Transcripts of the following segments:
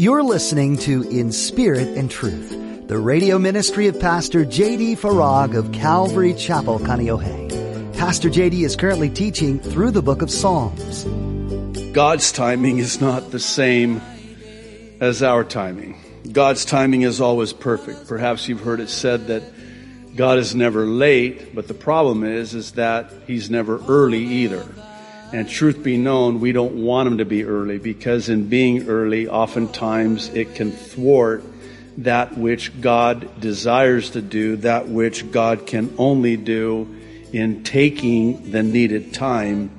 You're listening to In Spirit and Truth, the radio ministry of Pastor J.D. Farag of Calvary Chapel, Kaneohe. Pastor J.D. is currently teaching through the book of Psalms. God's timing is not the same as our timing. God's timing is always perfect. Perhaps you've heard it said that God is never late, but the problem is is that he's never early either. And truth be known, we don't want them to be early because in being early, oftentimes it can thwart that which God desires to do, that which God can only do in taking the needed time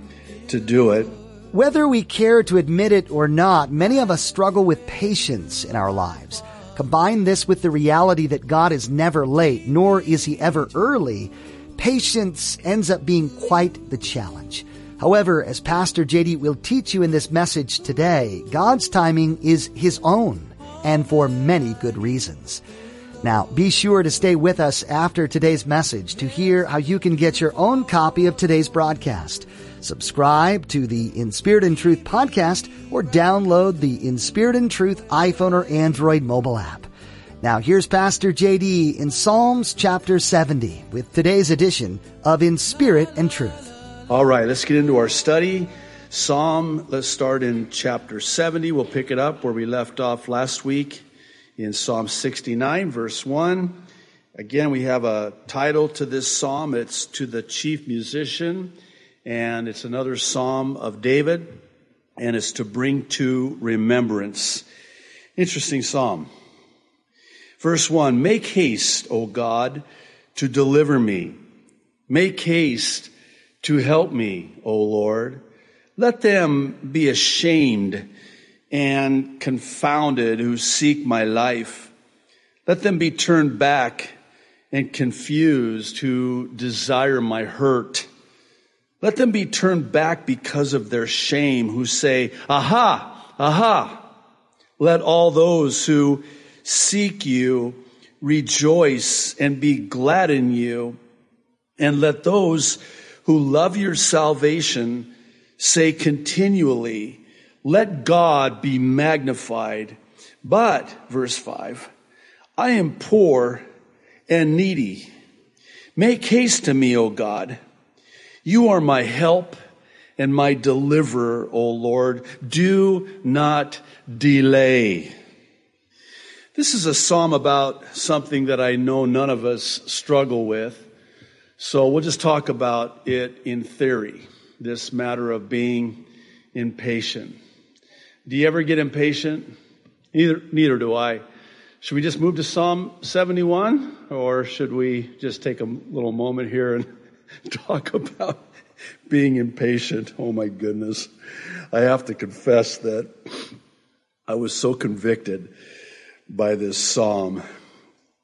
to do it. Whether we care to admit it or not, many of us struggle with patience in our lives. Combine this with the reality that God is never late, nor is he ever early. Patience ends up being quite the challenge. However, as Pastor JD will teach you in this message today, God's timing is His own, and for many good reasons. Now, be sure to stay with us after today's message to hear how you can get your own copy of today's broadcast. Subscribe to the In Spirit and Truth podcast or download the In Spirit and Truth iPhone or Android mobile app. Now here's Pastor JD in Psalms chapter 70 with today's edition of In Spirit and Truth. All right, let's get into our study. Psalm, let's start in chapter 70. We'll pick it up where we left off last week in Psalm 69, verse 1. Again, we have a title to this psalm. It's to the chief musician, and it's another psalm of David, and it's to bring to remembrance. Interesting psalm. Verse 1 Make haste, O God, to deliver me. Make haste to help me, O Lord. Let them be ashamed and confounded who seek my life. Let them be turned back and confused who desire my hurt. Let them be turned back because of their shame who say, aha, aha. Let all those who seek you rejoice and be glad in you. And let those who love your salvation say continually, let God be magnified. But, verse 5, I am poor and needy. Make haste to me, O God. You are my help and my deliverer, O Lord. Do not delay. This is a psalm about something that I know none of us struggle with. So we'll just talk about it in theory, this matter of being impatient. Do you ever get impatient? Neither, neither do I. Should we just move to Psalm 71 or should we just take a little moment here and talk about being impatient? Oh my goodness. I have to confess that I was so convicted by this Psalm.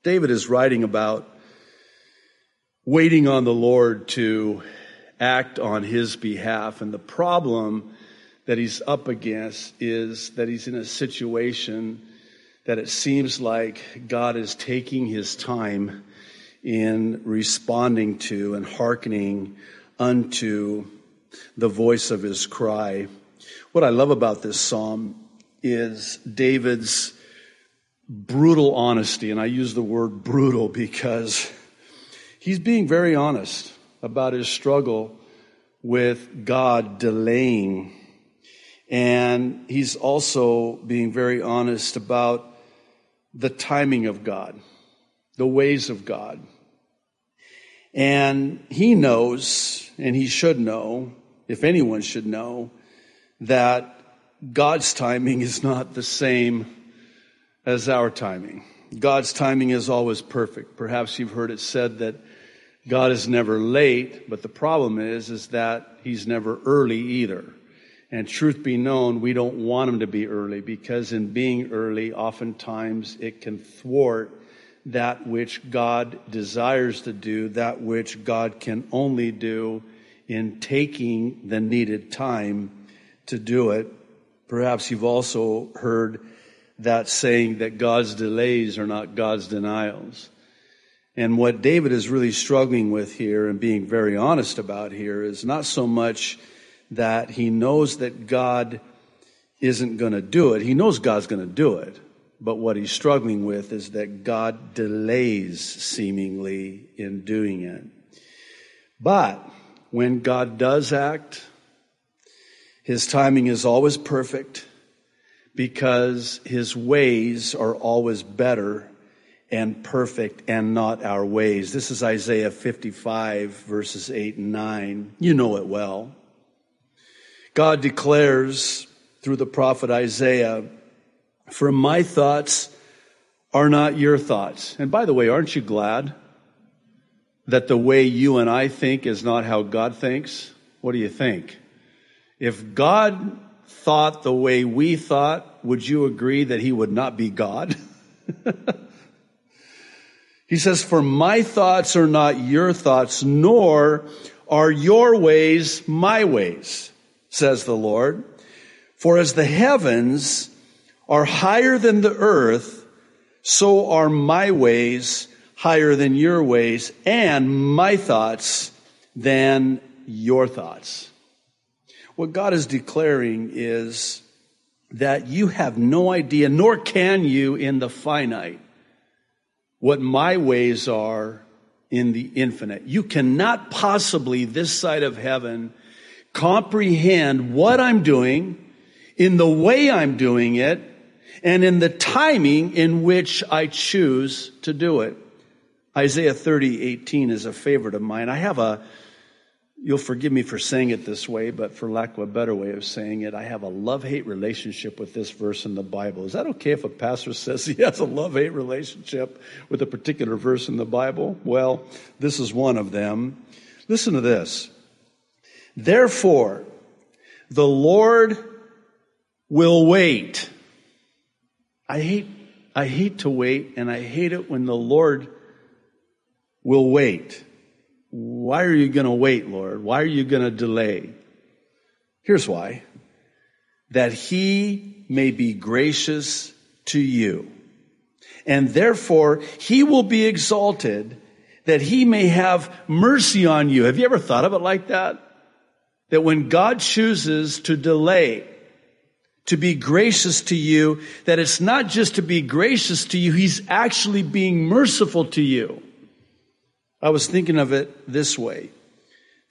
David is writing about waiting on the Lord to act on his behalf. And the problem that he's up against is that he's in a situation that it seems like God is taking his time in responding to and hearkening unto the voice of his cry. What I love about this psalm is David's brutal honesty. And I use the word brutal because He's being very honest about his struggle with God delaying. And he's also being very honest about the timing of God, the ways of God. And he knows, and he should know, if anyone should know, that God's timing is not the same as our timing. God's timing is always perfect. Perhaps you've heard it said that God is never late, but the problem is, is that he's never early either. And truth be known, we don't want him to be early because in being early, oftentimes it can thwart that which God desires to do, that which God can only do in taking the needed time to do it. Perhaps you've also heard that saying that God's delays are not God's denials. And what David is really struggling with here and being very honest about here is not so much that he knows that God isn't going to do it. He knows God's going to do it. But what he's struggling with is that God delays seemingly in doing it. But when God does act, his timing is always perfect because his ways are always better and perfect and not our ways. This is Isaiah 55 verses 8 and 9. You know it well. God declares through the prophet Isaiah, for my thoughts are not your thoughts. And by the way, aren't you glad that the way you and I think is not how God thinks? What do you think? If God thought the way we thought, would you agree that he would not be God? he says, For my thoughts are not your thoughts, nor are your ways my ways, says the Lord. For as the heavens are higher than the earth, so are my ways higher than your ways, and my thoughts than your thoughts. What God is declaring is that you have no idea, nor can you in the finite, what my ways are in the infinite. You cannot possibly, this side of heaven, comprehend what I'm doing in the way I'm doing it and in the timing in which I choose to do it. Isaiah 30, 18 is a favorite of mine. I have a You'll forgive me for saying it this way, but for lack of a better way of saying it, I have a love hate relationship with this verse in the Bible. Is that okay if a pastor says he has a love hate relationship with a particular verse in the Bible? Well, this is one of them. Listen to this. Therefore, the Lord will wait. I hate, I hate to wait, and I hate it when the Lord will wait. Why are you going to wait, Lord? Why are you going to delay? Here's why. That he may be gracious to you. And therefore, he will be exalted that he may have mercy on you. Have you ever thought of it like that? That when God chooses to delay, to be gracious to you, that it's not just to be gracious to you, he's actually being merciful to you. I was thinking of it this way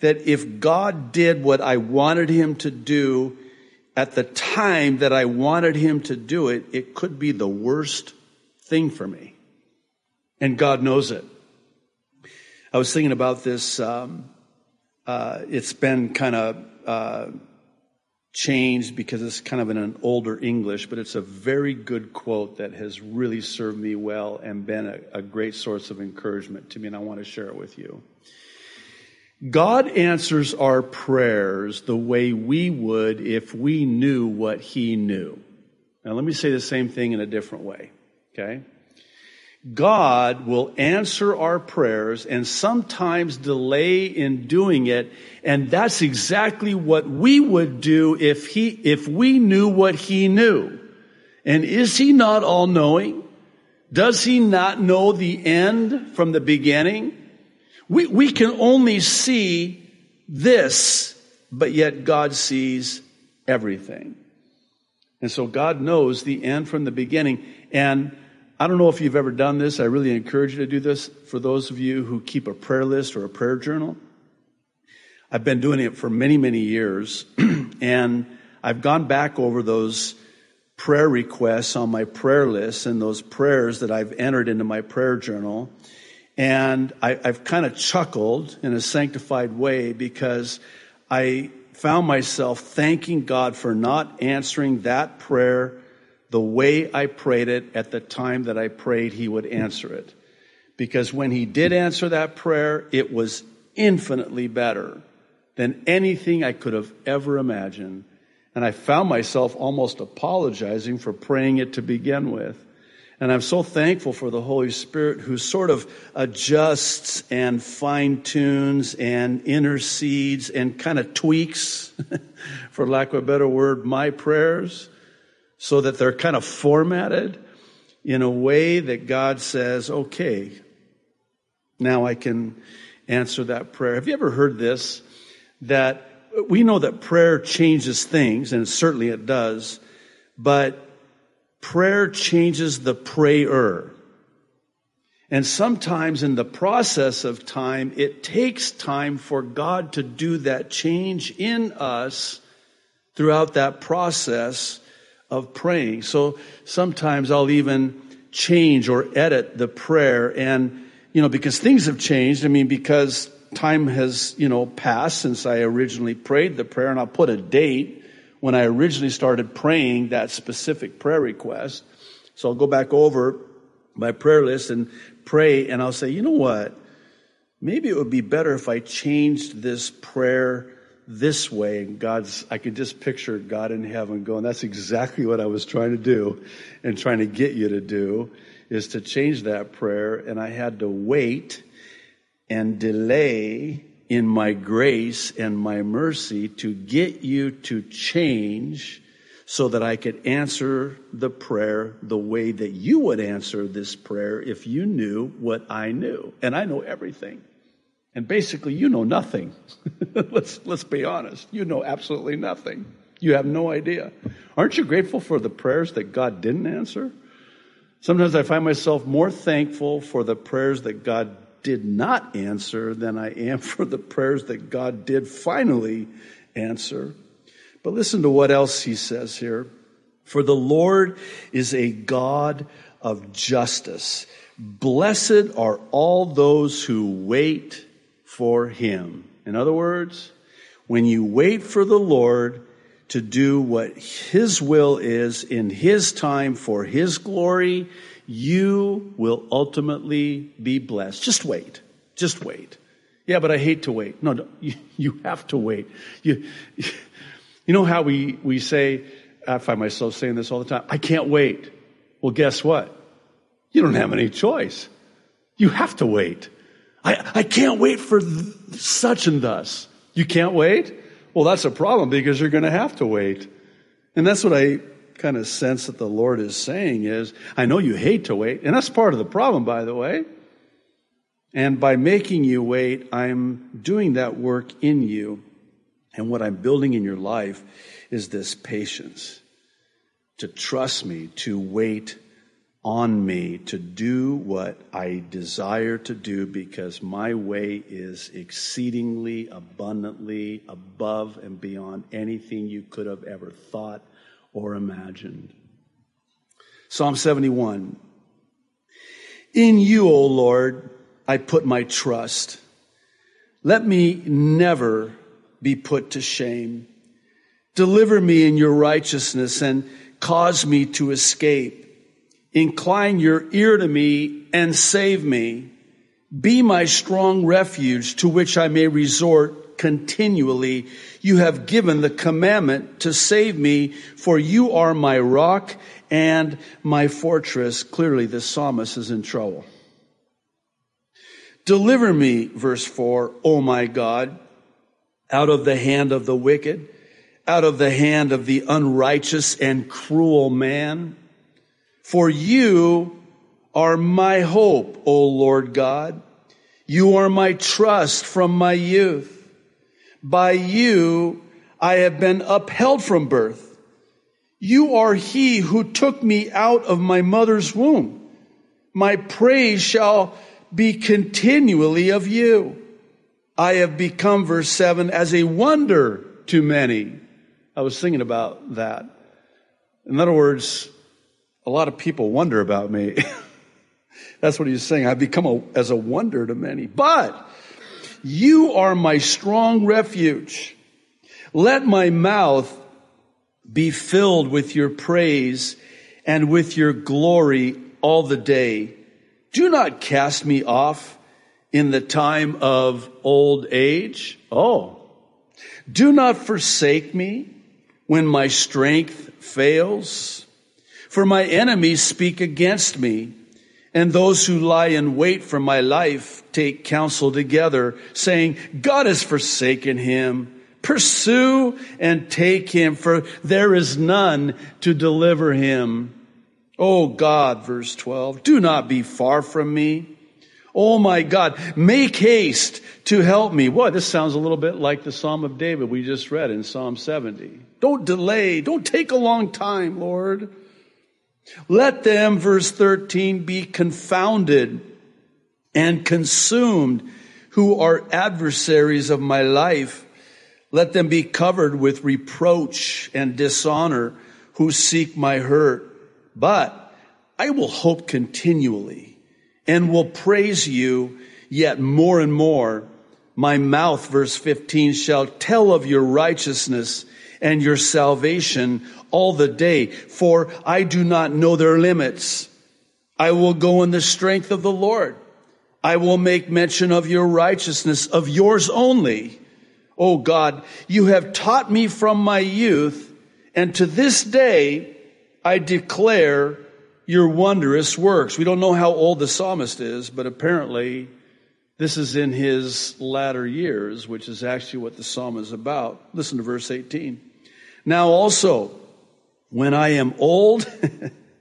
that if God did what I wanted him to do at the time that I wanted him to do it, it could be the worst thing for me. And God knows it. I was thinking about this. Um, uh, it's been kind of uh, changed because it's kind of in an older English, but it's a very good quote that has really served me well and been a, a great source of encouragement to me, and I want to share it with you. God answers our prayers the way we would if we knew what He knew. Now, let me say the same thing in a different way, okay? God will answer our prayers and sometimes delay in doing it. And that's exactly what we would do if he, if we knew what he knew. And is he not all knowing? Does he not know the end from the beginning? We, we can only see this, but yet God sees everything. And so God knows the end from the beginning. And I don't know if you've ever done this. I really encourage you to do this for those of you who keep a prayer list or a prayer journal. I've been doing it for many, many years, and I've gone back over those prayer requests on my prayer list and those prayers that I've entered into my prayer journal. And I, have kind of chuckled in a sanctified way because I found myself thanking God for not answering that prayer the way I prayed it at the time that I prayed, He would answer it. Because when He did answer that prayer, it was infinitely better than anything I could have ever imagined. And I found myself almost apologizing for praying it to begin with. And I'm so thankful for the Holy Spirit who sort of adjusts and fine tunes and intercedes and kind of tweaks, for lack of a better word, my prayers so that they're kind of formatted in a way that God says, okay, now I can answer that prayer. Have you ever heard this? That we know that prayer changes things, and certainly it does, but prayer changes the prayer. And sometimes in the process of time, it takes time for God to do that change in us throughout that process of praying. So sometimes I'll even change or edit the prayer and, you know, because things have changed. I mean, because time has, you know, passed since I originally prayed the prayer and I'll put a date when I originally started praying that specific prayer request. So I'll go back over my prayer list and pray and I'll say, you know what? Maybe it would be better if I changed this prayer this way. And God's, I could just picture God in heaven going, that's exactly what I was trying to do and trying to get you to do is to change that prayer. And I had to wait and delay in my grace and my mercy to get you to change so that I could answer the prayer the way that you would answer this prayer if you knew what I knew. And I know everything. And basically, you know nothing. let's, let's be honest. You know absolutely nothing. You have no idea. Aren't you grateful for the prayers that God didn't answer? Sometimes I find myself more thankful for the prayers that God did not answer than I am for the prayers that God did finally answer. But listen to what else he says here. For the Lord is a God of justice. Blessed are all those who wait for him. In other words, when you wait for the Lord to do what his will is in his time for his glory, you will ultimately be blessed. Just wait. Just wait. Yeah, but I hate to wait. No, no you, you, have to wait. You, you know how we, we say, I find myself saying this all the time, I can't wait. Well, guess what? You don't have any choice. You have to wait. I, I can't wait for th- such and thus. You can't wait? Well, that's a problem because you're going to have to wait. And that's what I kind of sense that the Lord is saying is, I know you hate to wait, and that's part of the problem, by the way. And by making you wait, I'm doing that work in you. And what I'm building in your life is this patience to trust me, to wait on me, to do what I desire to do because my way is exceedingly abundantly above and beyond anything you could have ever thought or imagined. Psalm 71. In you, O Lord, I put my trust. Let me never be put to shame. Deliver me in your righteousness and cause me to escape. Incline your ear to me and save me. Be my strong refuge to which I may resort continually. You have given the commandment to save me, for you are my rock and my fortress. Clearly, the psalmist is in trouble. Deliver me, verse 4, O my God, out of the hand of the wicked, out of the hand of the unrighteous and cruel man. For you are my hope, O Lord God. You are my trust from my youth. By you I have been upheld from birth. You are he who took me out of my mother's womb. My praise shall be continually of you. I have become, verse 7, as a wonder to many. I was thinking about that. In other words, a lot of people wonder about me. That's what he's saying. I've become a, as a wonder to many. But you are my strong refuge. Let my mouth be filled with your praise and with your glory all the day. Do not cast me off in the time of old age. Oh, do not forsake me when my strength fails. For my enemies speak against me and those who lie in wait for my life take counsel together, saying, God has forsaken him. Pursue and take him, for there is none to deliver him. Oh God, verse 12, do not be far from me. Oh my God, make haste to help me. Boy, this sounds a little bit like the Psalm of David we just read in Psalm 70. Don't delay. Don't take a long time, Lord. Let them, verse 13, be confounded and consumed who are adversaries of my life. Let them be covered with reproach and dishonor who seek my hurt. But I will hope continually and will praise you yet more and more. My mouth, verse 15, shall tell of your righteousness and your salvation all the day, for I do not know their limits. I will go in the strength of the Lord. I will make mention of your righteousness, of yours only. Oh God, you have taught me from my youth, and to this day I declare your wondrous works. We don't know how old the psalmist is, but apparently this is in his latter years, which is actually what the psalm is about. Listen to verse 18. Now also, when I am old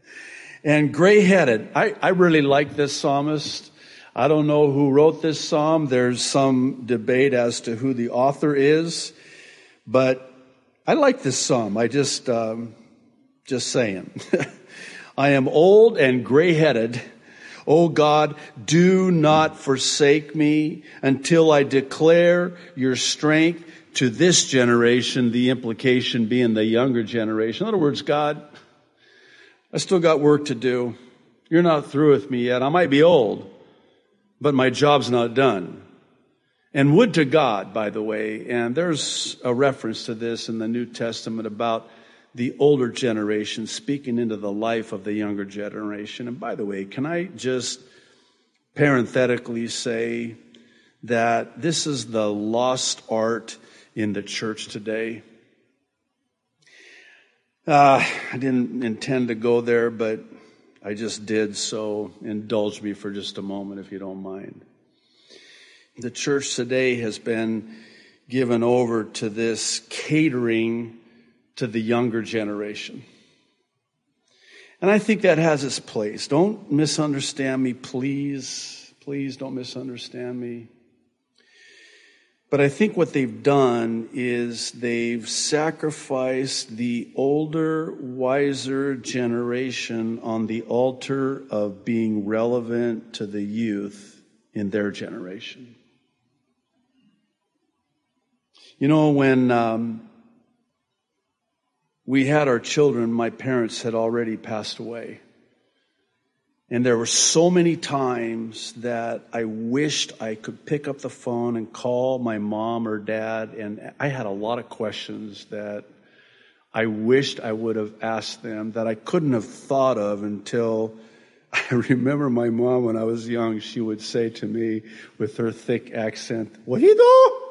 and gray headed, I, I really like this psalmist. I don't know who wrote this psalm. There's some debate as to who the author is, but I like this psalm. I just, um, just saying. I am old and gray headed. O God, do not forsake me until I declare your strength to this generation, the implication being the younger generation. In other words, God, I still got work to do. You're not through with me yet. I might be old, but my job's not done. And would to God, by the way, and there's a reference to this in the New Testament about the older generation speaking into the life of the younger generation. And by the way, can I just parenthetically say that this is the lost art in the church today? Uh, I didn't intend to go there, but I just did, so indulge me for just a moment if you don't mind. The church today has been given over to this catering to the younger generation. And I think that has its place. Don't misunderstand me, please. Please don't misunderstand me. But I think what they've done is they've sacrificed the older, wiser generation on the altar of being relevant to the youth in their generation. You know, when um, we had our children, my parents had already passed away. And there were so many times that I wished I could pick up the phone and call my mom or dad. And I had a lot of questions that I wished I would have asked them that I couldn't have thought of until I remember my mom when I was young, she would say to me with her thick accent, Wahido, you do?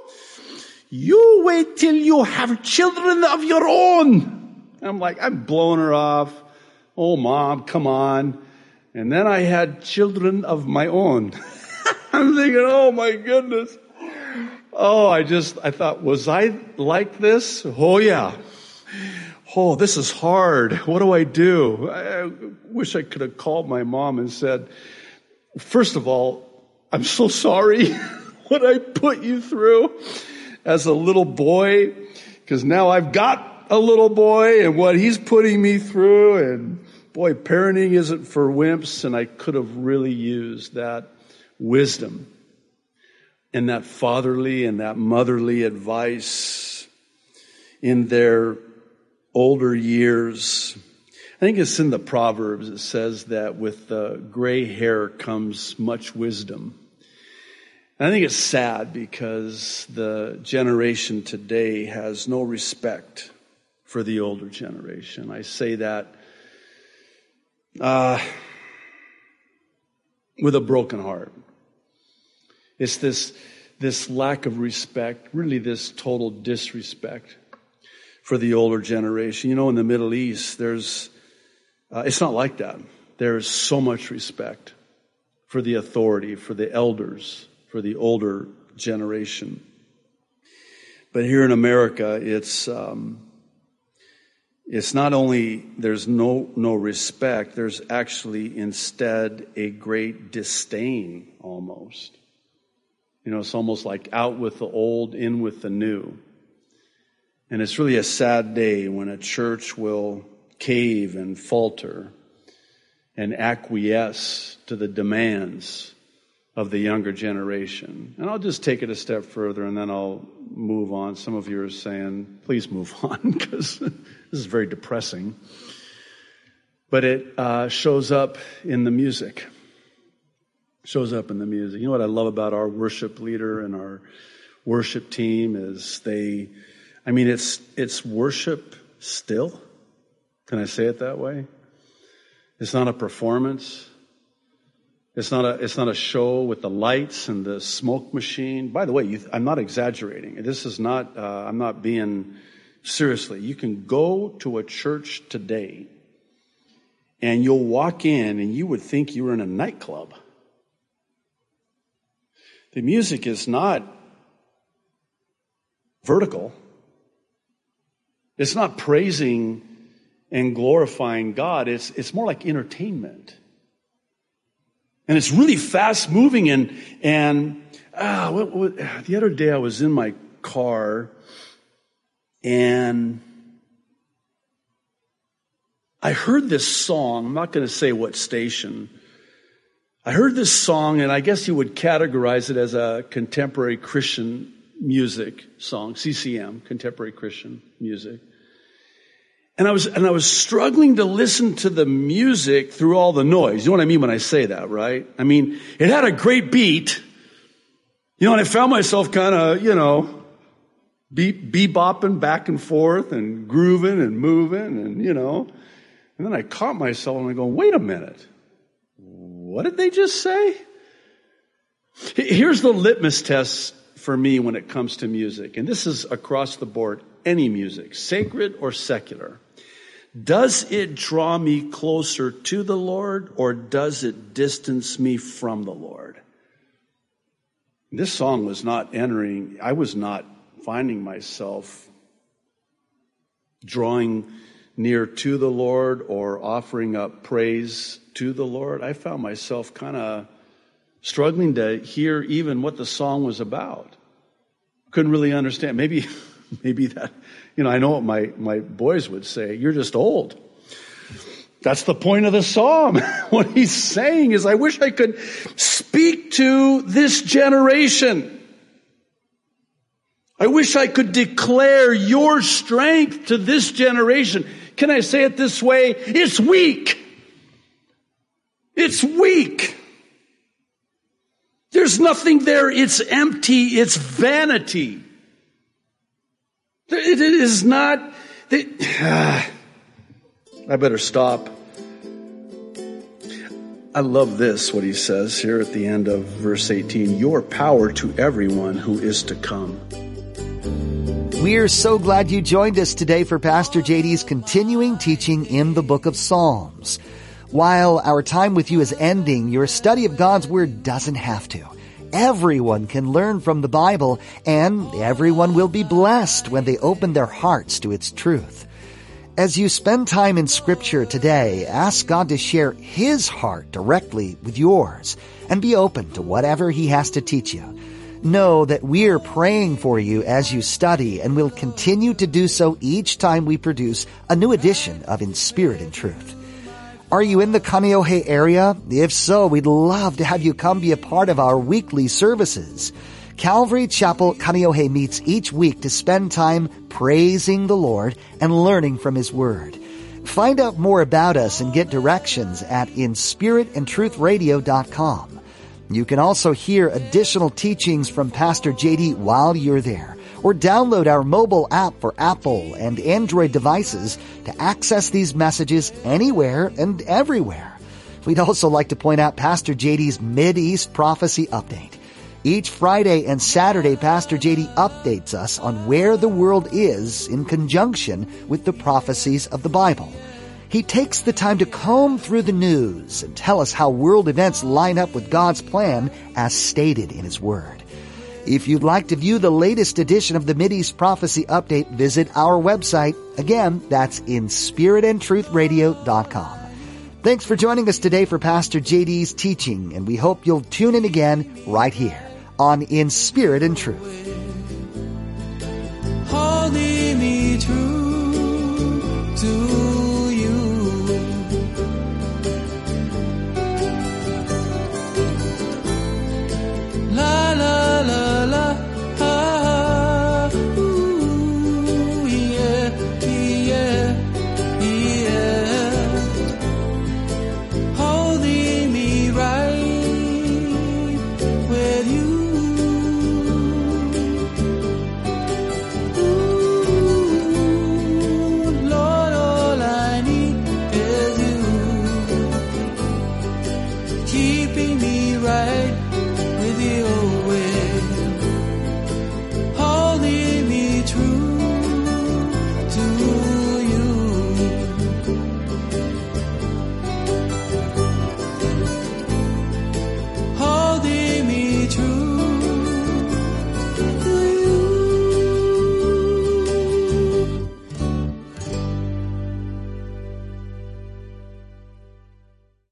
You wait till you have children of your own. I'm like, I'm blowing her off. Oh, mom, come on. And then I had children of my own. I'm thinking, oh my goodness. Oh, I just, I thought, was I like this? Oh yeah. Oh, this is hard. What do I do? I wish I could have called my mom and said, first of all, I'm so sorry what I put you through as a little boy, because now I've got a little boy and what he's putting me through. And boy, parenting isn't for wimps. And I could have really used that wisdom and that fatherly and that motherly advice in their older years. I think it's in the Proverbs. It says that with the gray hair comes much wisdom. And I think it's sad because the generation today has no respect for the older generation. I say that uh, with a broken heart. It's this, this lack of respect, really this total disrespect for the older generation. You know, in the Middle East, there's, uh, it's not like that. There's so much respect for the authority, for the elders, for the older generation. But here in America, it's, um, it's not only there's no no respect there's actually instead a great disdain almost you know it's almost like out with the old in with the new And it's really a sad day when a church will cave and falter and acquiesce to the demands of the younger generation. And I'll just take it a step further and then I'll move on. Some of you are saying, please move on because this is very depressing. But it uh, shows up in the music. Shows up in the music. You know what I love about our worship leader and our worship team is they, I mean, it's, it's worship still. Can I say it that way? It's not a performance. It's not a, it's not a show with the lights and the smoke machine. By the way, you, I'm not exaggerating. This is not, uh, I'm not being seriously. You can go to a church today and you'll walk in and you would think you were in a nightclub. The music is not vertical. It's not praising and glorifying God. It's, it's more like entertainment. And it's really fast moving. And, and ah, what, what, the other day I was in my car and I heard this song. I'm not going to say what station. I heard this song, and I guess you would categorize it as a contemporary Christian music song, CCM, contemporary Christian music. And I was, and I was struggling to listen to the music through all the noise. You know what I mean when I say that, right? I mean, it had a great beat. You know, and I found myself kind of, you know, be, bebopping back and forth and grooving and moving and, you know. And then I caught myself and I go, wait a minute. What did they just say? Here's the litmus test for me when it comes to music. And this is across the board, any music, sacred or secular. Does it draw me closer to the Lord or does it distance me from the Lord? This song was not entering, I was not finding myself drawing near to the Lord or offering up praise to the Lord. I found myself kind of struggling to hear even what the song was about. Couldn't really understand. Maybe, maybe that you know, I know what my, my boys would say. You're just old. That's the point of the psalm. what he's saying is, I wish I could speak to this generation. I wish I could declare your strength to this generation. Can I say it this way? It's weak. It's weak. There's nothing there. It's empty. It's vanity. It is not, ah, I better stop. I love this, what he says here at the end of verse 18 your power to everyone who is to come. We're so glad you joined us today for Pastor JD's continuing teaching in the book of Psalms. While our time with you is ending, your study of God's Word doesn't have to. Everyone can learn from the Bible and everyone will be blessed when they open their hearts to its truth. As you spend time in scripture today, ask God to share His heart directly with yours and be open to whatever He has to teach you. Know that we're praying for you as you study and will continue to do so each time we produce a new edition of In Spirit and Truth. Are you in the Kaneohe area? If so, we'd love to have you come be a part of our weekly services. Calvary Chapel Kaneohe meets each week to spend time praising the Lord and learning from His Word. Find out more about us and get directions at inspiritandtruthradio.com. You can also hear additional teachings from Pastor JD while you're there or download our mobile app for Apple and Android devices to access these messages anywhere and everywhere. We'd also like to point out Pastor JD's Mid-East Prophecy Update. Each Friday and Saturday, Pastor JD updates us on where the world is in conjunction with the prophecies of the Bible. He takes the time to comb through the news and tell us how world events line up with God's plan as stated in His Word. If you'd like to view the latest edition of the Mideast Prophecy Update, visit our website. Again, that's inspiritandtruthradio.com. Thanks for joining us today for Pastor JD's teaching, and we hope you'll tune in again right here on In Spirit and Truth. Holding me true to